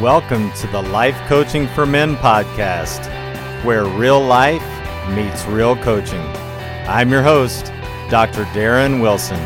welcome to the Life Coaching for Men podcast, where real life meets real coaching. I'm your host, Dr. Darren Wilson.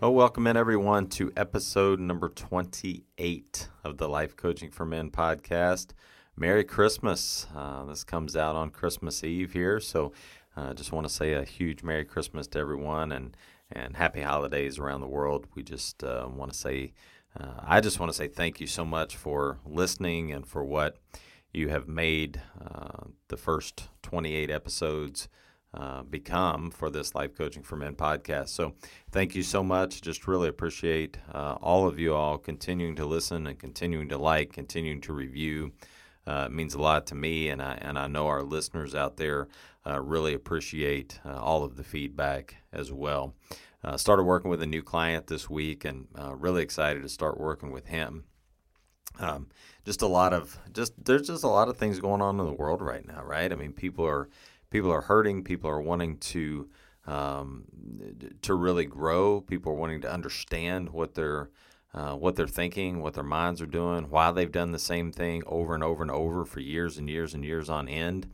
Well, welcome in everyone to episode number 28 of the Life Coaching for Men podcast. Merry Christmas. Uh, this comes out on Christmas Eve here, so I uh, just want to say a huge Merry Christmas to everyone and and happy holidays around the world. We just uh, want to say, uh, I just want to say thank you so much for listening and for what you have made uh, the first 28 episodes uh, become for this Life Coaching for Men podcast. So thank you so much. Just really appreciate uh, all of you all continuing to listen and continuing to like, continuing to review. Uh, it means a lot to me, and I and I know our listeners out there uh, really appreciate uh, all of the feedback as well. Uh, started working with a new client this week, and uh, really excited to start working with him. Um, just a lot of just there's just a lot of things going on in the world right now, right? I mean, people are people are hurting, people are wanting to um, to really grow, people are wanting to understand what they're uh, what they're thinking, what their minds are doing, why they've done the same thing over and over and over for years and years and years on end.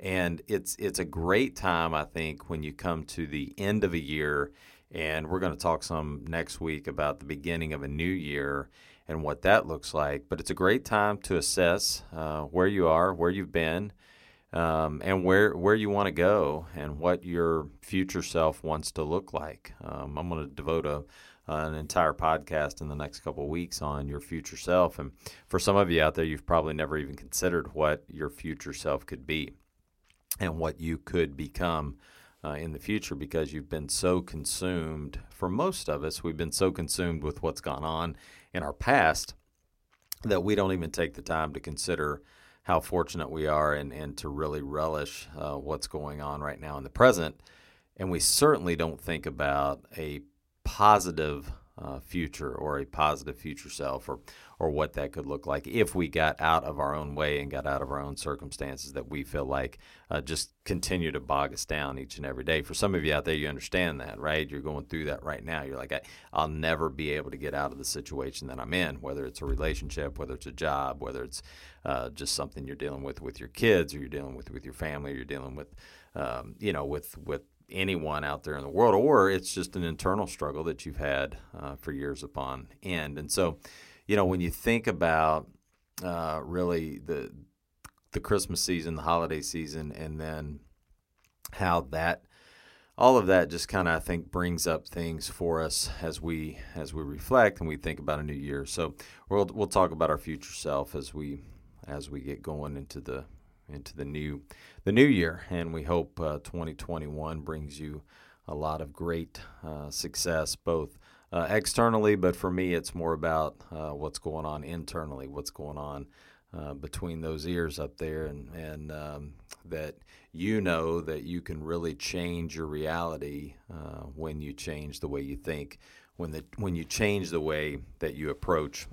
And it's it's a great time, I think, when you come to the end of a year, and we're going to talk some next week about the beginning of a new year and what that looks like. But it's a great time to assess uh, where you are, where you've been, um, and where where you want to go, and what your future self wants to look like. Um, I'm going to devote a an entire podcast in the next couple weeks on your future self. And for some of you out there, you've probably never even considered what your future self could be and what you could become uh, in the future because you've been so consumed. For most of us, we've been so consumed with what's gone on in our past that we don't even take the time to consider how fortunate we are and, and to really relish uh, what's going on right now in the present. And we certainly don't think about a positive uh, future or a positive future self or or what that could look like if we got out of our own way and got out of our own circumstances that we feel like uh, just continue to bog us down each and every day. For some of you out there, you understand that, right? You're going through that right now. You're like, I, will never be able to get out of the situation that I'm in, whether it's a relationship, whether it's a job, whether it's uh, just something you're dealing with with your kids or you're dealing with with your family, or you're dealing with, um, you know, with with anyone out there in the world, or it's just an internal struggle that you've had uh, for years upon end. And so, you know, when you think about uh, really the the Christmas season, the holiday season, and then how that all of that just kind of I think brings up things for us as we as we reflect and we think about a new year. So we'll we'll talk about our future self as we as we get going into the into the new the new year, and we hope uh, 2021 brings you a lot of great uh, success, both uh, externally, but for me, it's more about uh, what's going on internally, what's going on uh, between those ears up there, and and um, that you know that you can really change your reality uh, when you change the way you think, when the when you change the way that you approach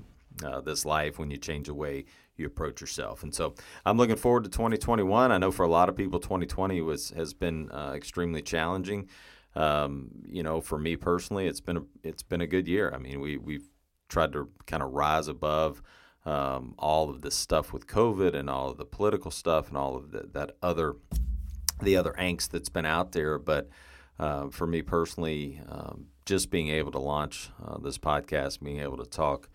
this life, when you change the way you approach yourself. And so I'm looking forward to 2021. I know for a lot of people, 2020 was has been uh, extremely challenging. Um, you know, for me personally, it's been a, it's been a good year. I mean, we we've tried to kind of rise above um, all of this stuff with COVID and all of the political stuff and all of the, that other the other angst that's been out there. But uh, for me personally, um, just being able to launch uh, this podcast, being able to talk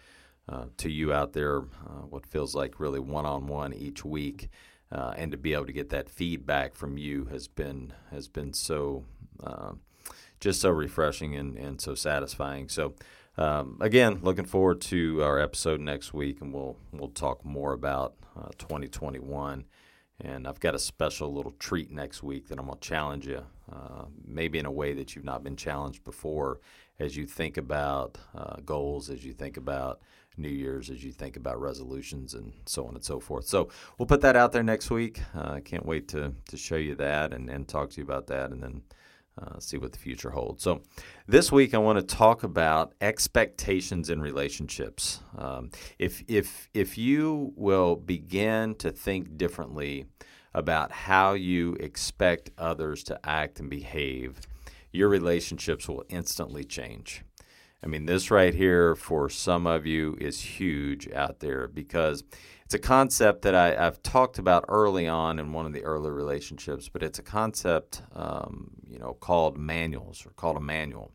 uh, to you out there, uh, what feels like really one on one each week, uh, and to be able to get that feedback from you has been has been so uh, just so refreshing and, and so satisfying. So. Um, again, looking forward to our episode next week, and we'll we'll talk more about 2021 and I've got a special little treat next week that I'm going to challenge you, uh, maybe in a way that you've not been challenged before, as you think about uh, goals, as you think about New Year's as you think about resolutions and so on and so forth. So we'll put that out there next week. I uh, can't wait to, to show you that and, and talk to you about that and then uh, see what the future holds. So this week I want to talk about expectations in relationships. Um, if, if, if you will begin to think differently about how you expect others to act and behave, your relationships will instantly change. I mean, this right here for some of you is huge out there because it's a concept that I, have talked about early on in one of the early relationships, but it's a concept, um, you know, called manuals or called a manual,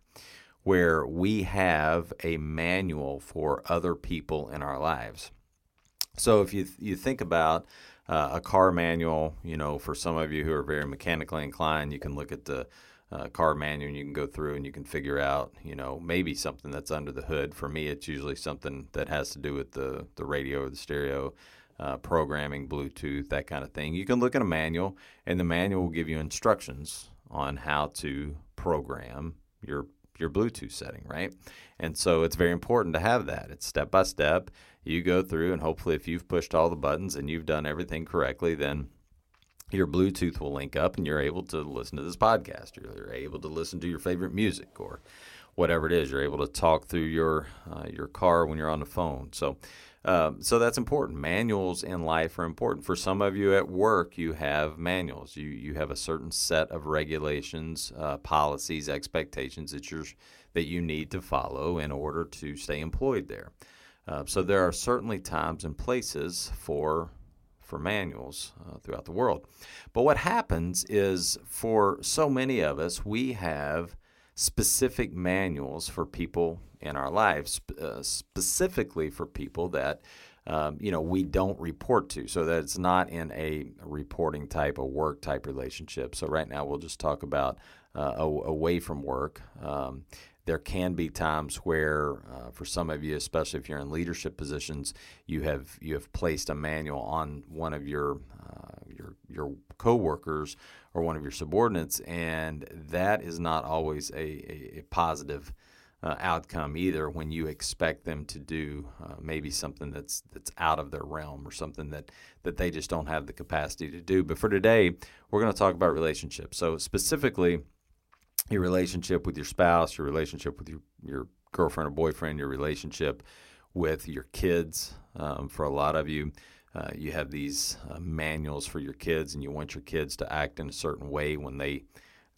where we have a manual for other people in our lives. So if you you think about uh, a car manual, you know, for some of you who are very mechanically inclined, you can look at the uh, car manual and you can go through and you can figure out, you know, maybe something that's under the hood. For me, it's usually something that has to do with the, the radio or the stereo. Uh, programming, Bluetooth, that kind of thing. You can look at a manual, and the manual will give you instructions on how to program your your Bluetooth setting, right? And so it's very important to have that. It's step by step. You go through, and hopefully, if you've pushed all the buttons and you've done everything correctly, then your Bluetooth will link up and you're able to listen to this podcast. You're able to listen to your favorite music or whatever it is. You're able to talk through your uh, your car when you're on the phone. So, um, so that's important. Manuals in life are important. For some of you at work, you have manuals. You you have a certain set of regulations, uh, policies, expectations that you're that you need to follow in order to stay employed there. Uh, so there are certainly times and places for for manuals uh, throughout the world. But what happens is for so many of us, we have specific manuals for people in our lives, uh, specifically for people that. Um, you know, we don't report to, so that it's not in a reporting type, a work type relationship. So right now, we'll just talk about uh, away from work. Um, there can be times where, uh, for some of you, especially if you're in leadership positions, you have you have placed a manual on one of your uh, your your coworkers or one of your subordinates, and that is not always a, a, a positive. Uh, outcome either when you expect them to do uh, maybe something that's that's out of their realm or something that that they just don't have the capacity to do. But for today, we're going to talk about relationships. So specifically, your relationship with your spouse, your relationship with your, your girlfriend or boyfriend, your relationship with your kids. Um, for a lot of you, uh, you have these uh, manuals for your kids, and you want your kids to act in a certain way when they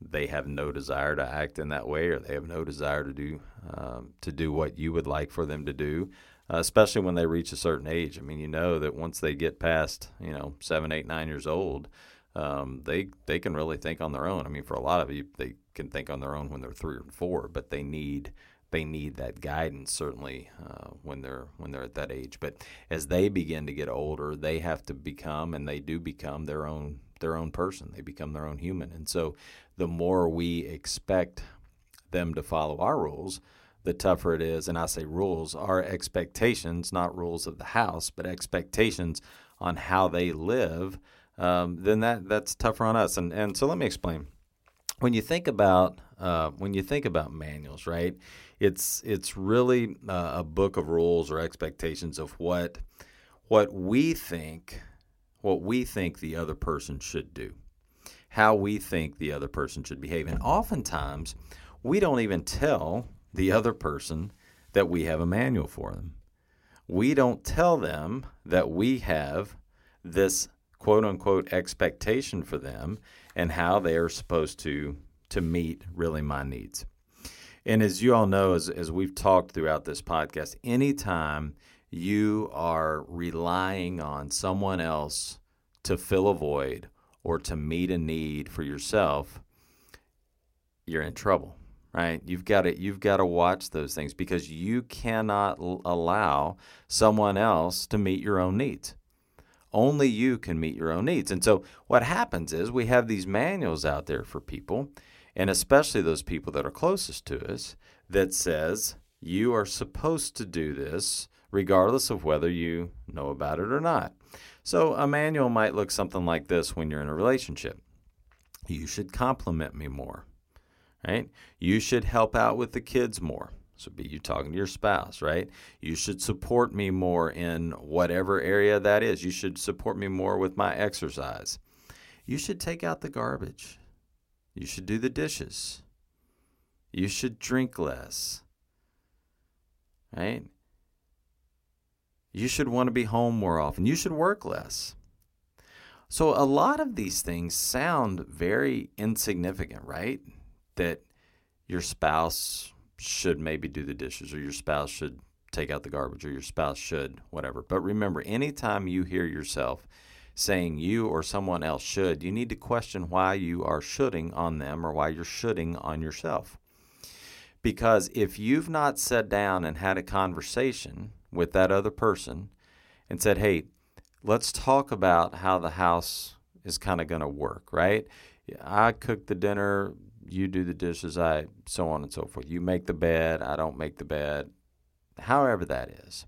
they have no desire to act in that way, or they have no desire to do um, to do what you would like for them to do. Uh, especially when they reach a certain age. I mean, you know that once they get past, you know, seven, eight, nine years old, um, they they can really think on their own. I mean, for a lot of you, they can think on their own when they're three or four, but they need they need that guidance certainly uh, when they're when they're at that age. But as they begin to get older, they have to become and they do become their own their own person. They become their own human, and so the more we expect them to follow our rules, the tougher it is. And I say rules, our expectations, not rules of the house, but expectations on how they live. Um, then that that's tougher on us. And and so let me explain when you think about uh, when you think about manuals, right? It's it's really uh, a book of rules or expectations of what what we think what we think the other person should do, how we think the other person should behave, and oftentimes we don't even tell the other person that we have a manual for them. We don't tell them that we have this quote unquote expectation for them and how they are supposed to to meet really my needs. And as you all know, as, as we've talked throughout this podcast, anytime you are relying on someone else to fill a void or to meet a need for yourself, you're in trouble, right? You've got to you've got to watch those things because you cannot allow someone else to meet your own needs. Only you can meet your own needs. And so what happens is we have these manuals out there for people, and especially those people that are closest to us, that says you are supposed to do this regardless of whether you know about it or not. So a manual might look something like this when you're in a relationship. You should compliment me more, right? You should help out with the kids more. So be you talking to your spouse, right? You should support me more in whatever area that is. You should support me more with my exercise. You should take out the garbage. You should do the dishes. You should drink less. Right? You should want to be home more often. You should work less. So, a lot of these things sound very insignificant, right? That your spouse should maybe do the dishes or your spouse should take out the garbage or your spouse should whatever. But remember, anytime you hear yourself saying you or someone else should, you need to question why you are shoulding on them or why you're shoulding on yourself. Because if you've not sat down and had a conversation with that other person and said, hey, let's talk about how the house is kind of going to work, right? I cook the dinner, you do the dishes, I so on and so forth. You make the bed, I don't make the bed, however that is.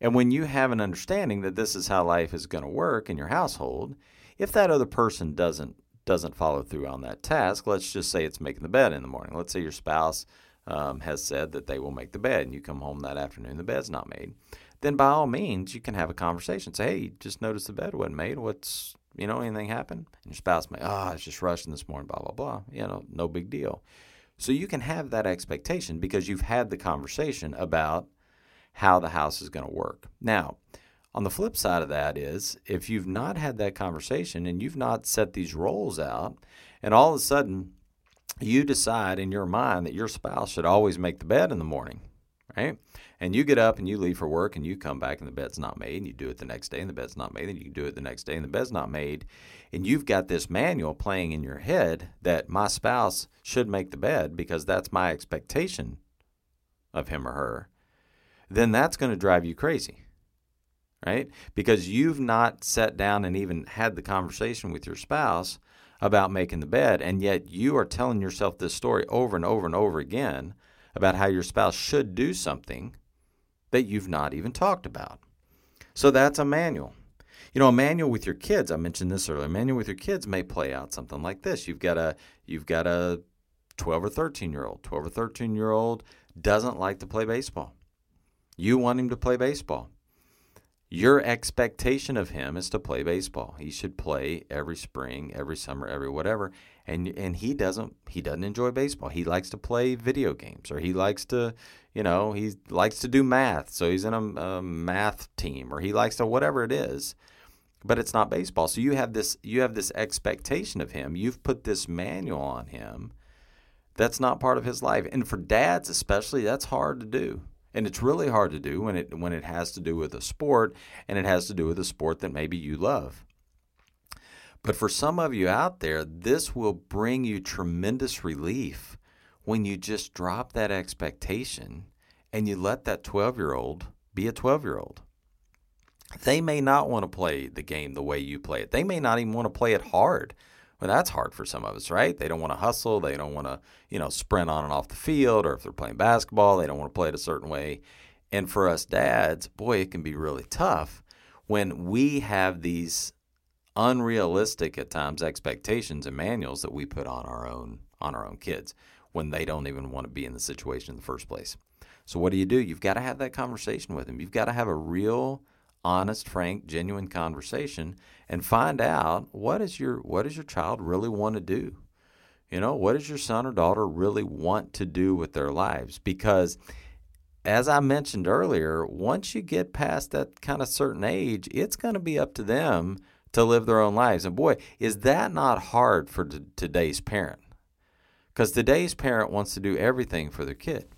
And when you have an understanding that this is how life is going to work in your household, if that other person doesn't doesn't follow through on that task, let's just say it's making the bed in the morning. Let's say your spouse um, has said that they will make the bed, and you come home that afternoon, the bed's not made. Then by all means, you can have a conversation. Say, hey, just noticed the bed wasn't made. What's you know anything happened? And your spouse may, ah, oh, I was just rushing this morning, blah blah blah. You know, no big deal. So you can have that expectation because you've had the conversation about how the house is going to work. Now, on the flip side of that is if you've not had that conversation and you've not set these roles out, and all of a sudden you decide in your mind that your spouse should always make the bed in the morning, right? And you get up and you leave for work and you come back and the bed's not made and you do it the next day and the bed's not made and you do it the next day and the bed's not made. And you've got this manual playing in your head that my spouse should make the bed because that's my expectation of him or her then that's going to drive you crazy, right? Because you've not sat down and even had the conversation with your spouse about making the bed, and yet you are telling yourself this story over and over and over again about how your spouse should do something that you've not even talked about. So that's a manual. You know, a manual with your kids, I mentioned this earlier, a manual with your kids may play out something like this. You've got a you've got a 12 or 13 year old. 12 or 13 year old doesn't like to play baseball. You want him to play baseball. Your expectation of him is to play baseball. He should play every spring, every summer, every whatever. And and he doesn't he doesn't enjoy baseball. He likes to play video games or he likes to, you know, he likes to do math. So he's in a, a math team or he likes to whatever it is. But it's not baseball. So you have this you have this expectation of him. You've put this manual on him. That's not part of his life. And for dads especially, that's hard to do. And it's really hard to do when it when it has to do with a sport and it has to do with a sport that maybe you love. But for some of you out there, this will bring you tremendous relief when you just drop that expectation and you let that 12-year-old be a 12-year-old. They may not want to play the game the way you play it. They may not even want to play it hard. Well, that's hard for some of us, right? They don't want to hustle. They don't want to, you know, sprint on and off the field. Or if they're playing basketball, they don't want to play it a certain way. And for us dads, boy, it can be really tough when we have these unrealistic at times expectations and manuals that we put on our own on our own kids when they don't even want to be in the situation in the first place. So what do you do? You've got to have that conversation with them. You've got to have a real honest, frank, genuine conversation and find out what is your what does your child really want to do? You know, what does your son or daughter really want to do with their lives? Because as I mentioned earlier, once you get past that kind of certain age, it's going to be up to them to live their own lives. And boy, is that not hard for t- today's parent? Because today's parent wants to do everything for their kid.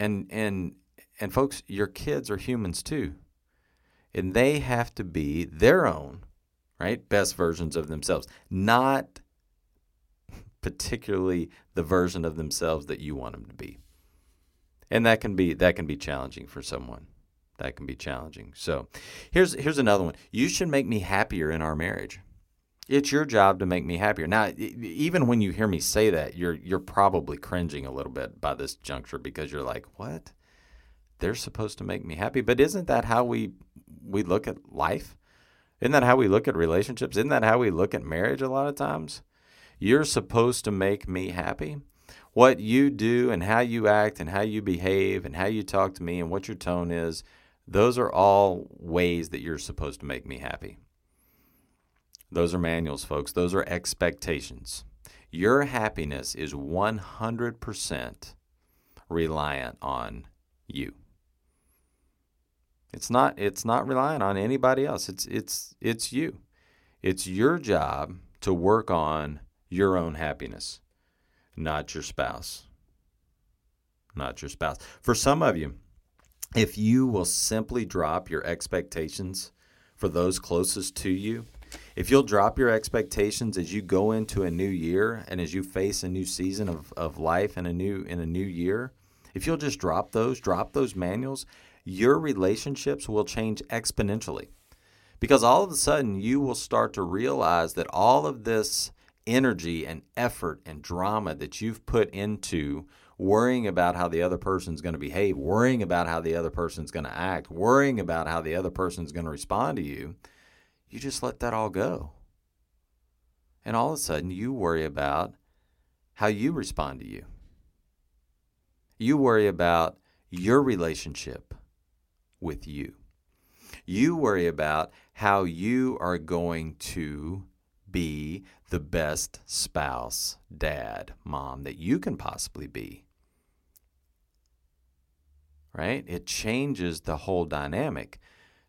And and and folks, your kids are humans too and they have to be their own, right? Best versions of themselves, not particularly the version of themselves that you want them to be. And that can be that can be challenging for someone. That can be challenging. So, here's here's another one. You should make me happier in our marriage. It's your job to make me happier. Now, even when you hear me say that, you're you're probably cringing a little bit by this juncture because you're like, "What? They're supposed to make me happy?" But isn't that how we we look at life? Isn't that how we look at relationships? Isn't that how we look at marriage a lot of times? You're supposed to make me happy. What you do and how you act and how you behave and how you talk to me and what your tone is, those are all ways that you're supposed to make me happy. Those are manuals, folks. Those are expectations. Your happiness is 100% reliant on you. It's not it's not relying on anybody else. It's it's it's you. It's your job to work on your own happiness, not your spouse. not your spouse. For some of you, if you will simply drop your expectations for those closest to you, if you'll drop your expectations as you go into a new year and as you face a new season of, of life in a new in a new year, if you'll just drop those, drop those manuals, your relationships will change exponentially. Because all of a sudden you will start to realize that all of this energy and effort and drama that you've put into worrying about how the other person's going to behave, worrying about how the other person's going to act, worrying about how the other person's going to respond to you, you just let that all go. And all of a sudden, you worry about how you respond to you. You worry about your relationship with you. You worry about how you are going to be the best spouse, dad, mom that you can possibly be. Right? It changes the whole dynamic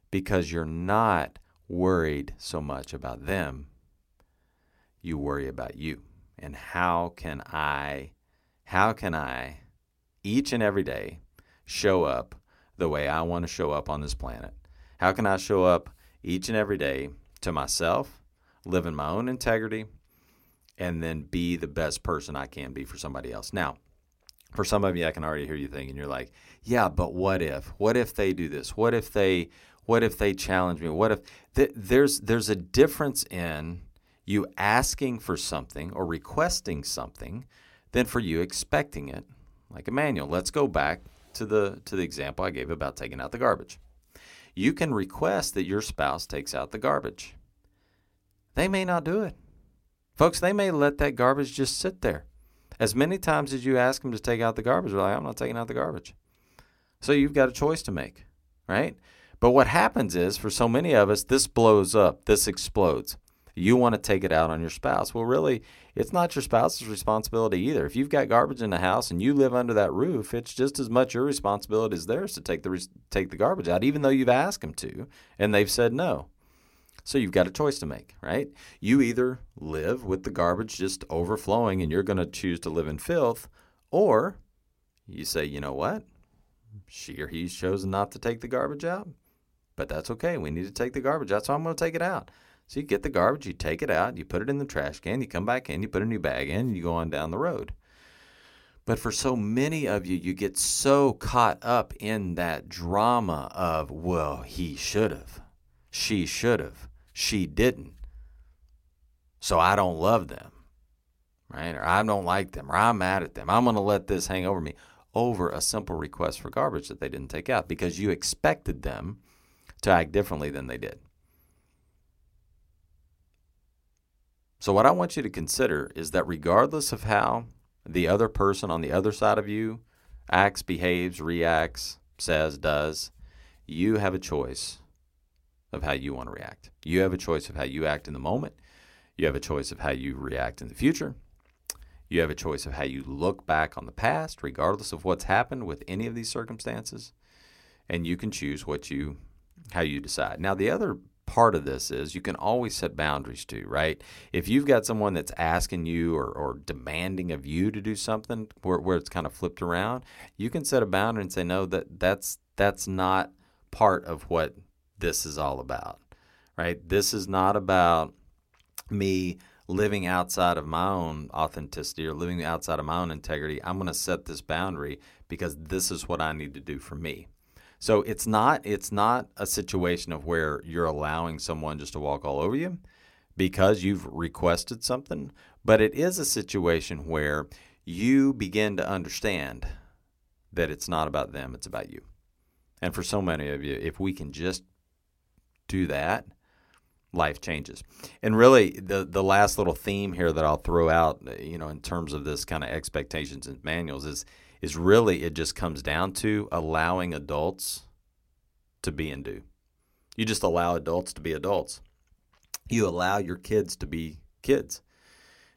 because you're not worried so much about them. You worry about you. And how can I, how can I each and every day show up the way I want to show up on this planet? How can I show up each and every day to myself, live in my own integrity, and then be the best person I can be for somebody else? Now, for some of you, I can already hear you thinking, you're like, yeah, but what if? What if they do this? What if they what if they challenge me? What if th- there's there's a difference in you asking for something or requesting something than for you expecting it, like a manual. Let's go back to the to the example I gave about taking out the garbage. You can request that your spouse takes out the garbage. They may not do it. Folks, they may let that garbage just sit there. As many times as you ask them to take out the garbage, they're like, I'm not taking out the garbage. So you've got a choice to make, right? But what happens is, for so many of us, this blows up, this explodes. You want to take it out on your spouse. Well, really, it's not your spouse's responsibility either. If you've got garbage in the house and you live under that roof, it's just as much your responsibility as theirs to take the take the garbage out, even though you've asked them to and they've said no. So you've got a choice to make, right? You either live with the garbage just overflowing and you're going to choose to live in filth, or you say, you know what? She or he's chosen not to take the garbage out. But that's okay. We need to take the garbage out, so I'm going to take it out. So you get the garbage, you take it out, you put it in the trash can, you come back in, you put a new bag in, and you go on down the road. But for so many of you, you get so caught up in that drama of, well, he should have, she should have, she didn't. So I don't love them, right? Or I don't like them, or I'm mad at them. I'm going to let this hang over me over a simple request for garbage that they didn't take out because you expected them to act differently than they did. So, what I want you to consider is that regardless of how the other person on the other side of you acts, behaves, reacts, says, does, you have a choice of how you want to react. You have a choice of how you act in the moment. You have a choice of how you react in the future. You have a choice of how you look back on the past, regardless of what's happened with any of these circumstances. And you can choose what you how you decide. Now, the other part of this is you can always set boundaries to, right? If you've got someone that's asking you or, or demanding of you to do something where, where it's kind of flipped around, you can set a boundary and say, no, that that's that's not part of what this is all about, right? This is not about me living outside of my own authenticity or living outside of my own integrity. I'm going to set this boundary because this is what I need to do for me. So it's not it's not a situation of where you're allowing someone just to walk all over you because you've requested something, but it is a situation where you begin to understand that it's not about them, it's about you. And for so many of you, if we can just do that, life changes. And really, the the last little theme here that I'll throw out, you know, in terms of this kind of expectations and manuals is is really it just comes down to allowing adults to be and do. You just allow adults to be adults. You allow your kids to be kids.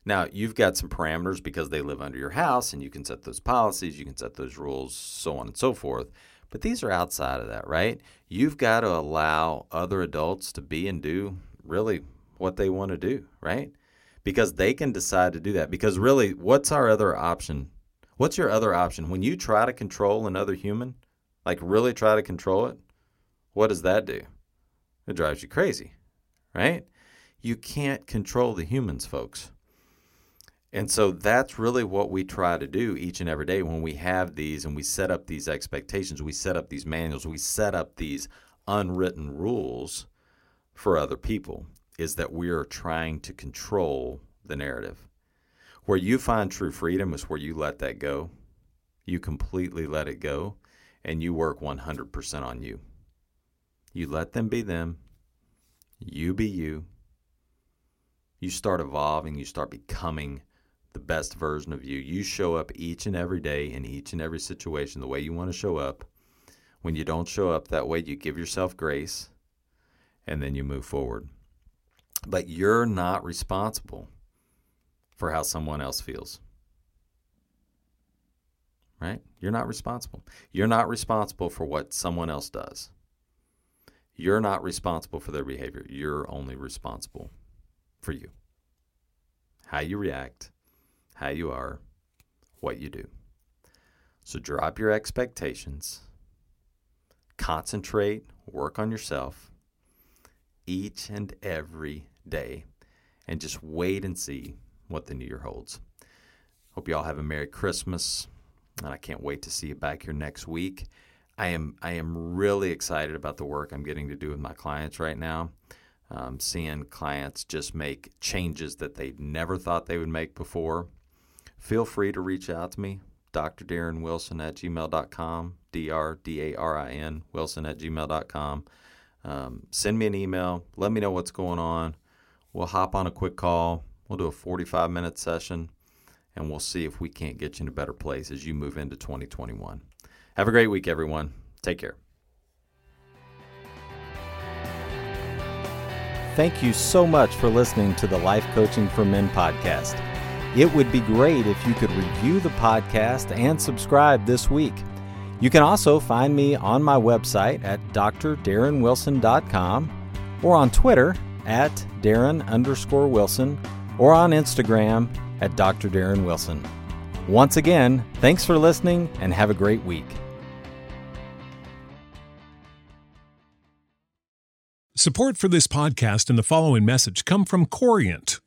Now, you've got some parameters because they live under your house and you can set those policies, you can set those rules, so on and so forth. But these are outside of that, right? You've got to allow other adults to be and do really what they want to do, right? Because they can decide to do that. Because really, what's our other option What's your other option? When you try to control another human, like really try to control it, what does that do? It drives you crazy, right? You can't control the humans, folks. And so that's really what we try to do each and every day when we have these and we set up these expectations, we set up these manuals, we set up these unwritten rules for other people, is that we are trying to control the narrative. Where you find true freedom is where you let that go. You completely let it go and you work 100% on you. You let them be them, you be you. You start evolving, you start becoming the best version of you. You show up each and every day in each and every situation the way you want to show up. When you don't show up that way, you give yourself grace and then you move forward. But you're not responsible for how someone else feels. Right? You're not responsible. You're not responsible for what someone else does. You're not responsible for their behavior. You're only responsible for you. How you react, how you are, what you do. So drop your expectations, concentrate, work on yourself each and every day, and just wait and see what the new year holds. Hope you all have a Merry Christmas, and I can't wait to see you back here next week. I am I am really excited about the work I'm getting to do with my clients right now. Um, seeing clients just make changes that they never thought they would make before feel free to reach out to me, Dr. Darren Wilson at gmail.com, D R D A R I N, Wilson at gmail.com. Um, send me an email. Let me know what's going on. We'll hop on a quick call. We'll do a 45 minute session and we'll see if we can't get you in a better place as you move into 2021. Have a great week, everyone. Take care. Thank you so much for listening to the Life Coaching for Men podcast. It would be great if you could review the podcast and subscribe this week. You can also find me on my website at drdarrenwilson.com or on Twitter at Darren underscore Wilson or on Instagram at Dr. Darren Wilson. Once again, thanks for listening and have a great week. Support for this podcast and the following message come from Corient